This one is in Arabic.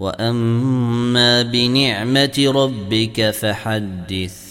وأما بنعمة ربك فحدث.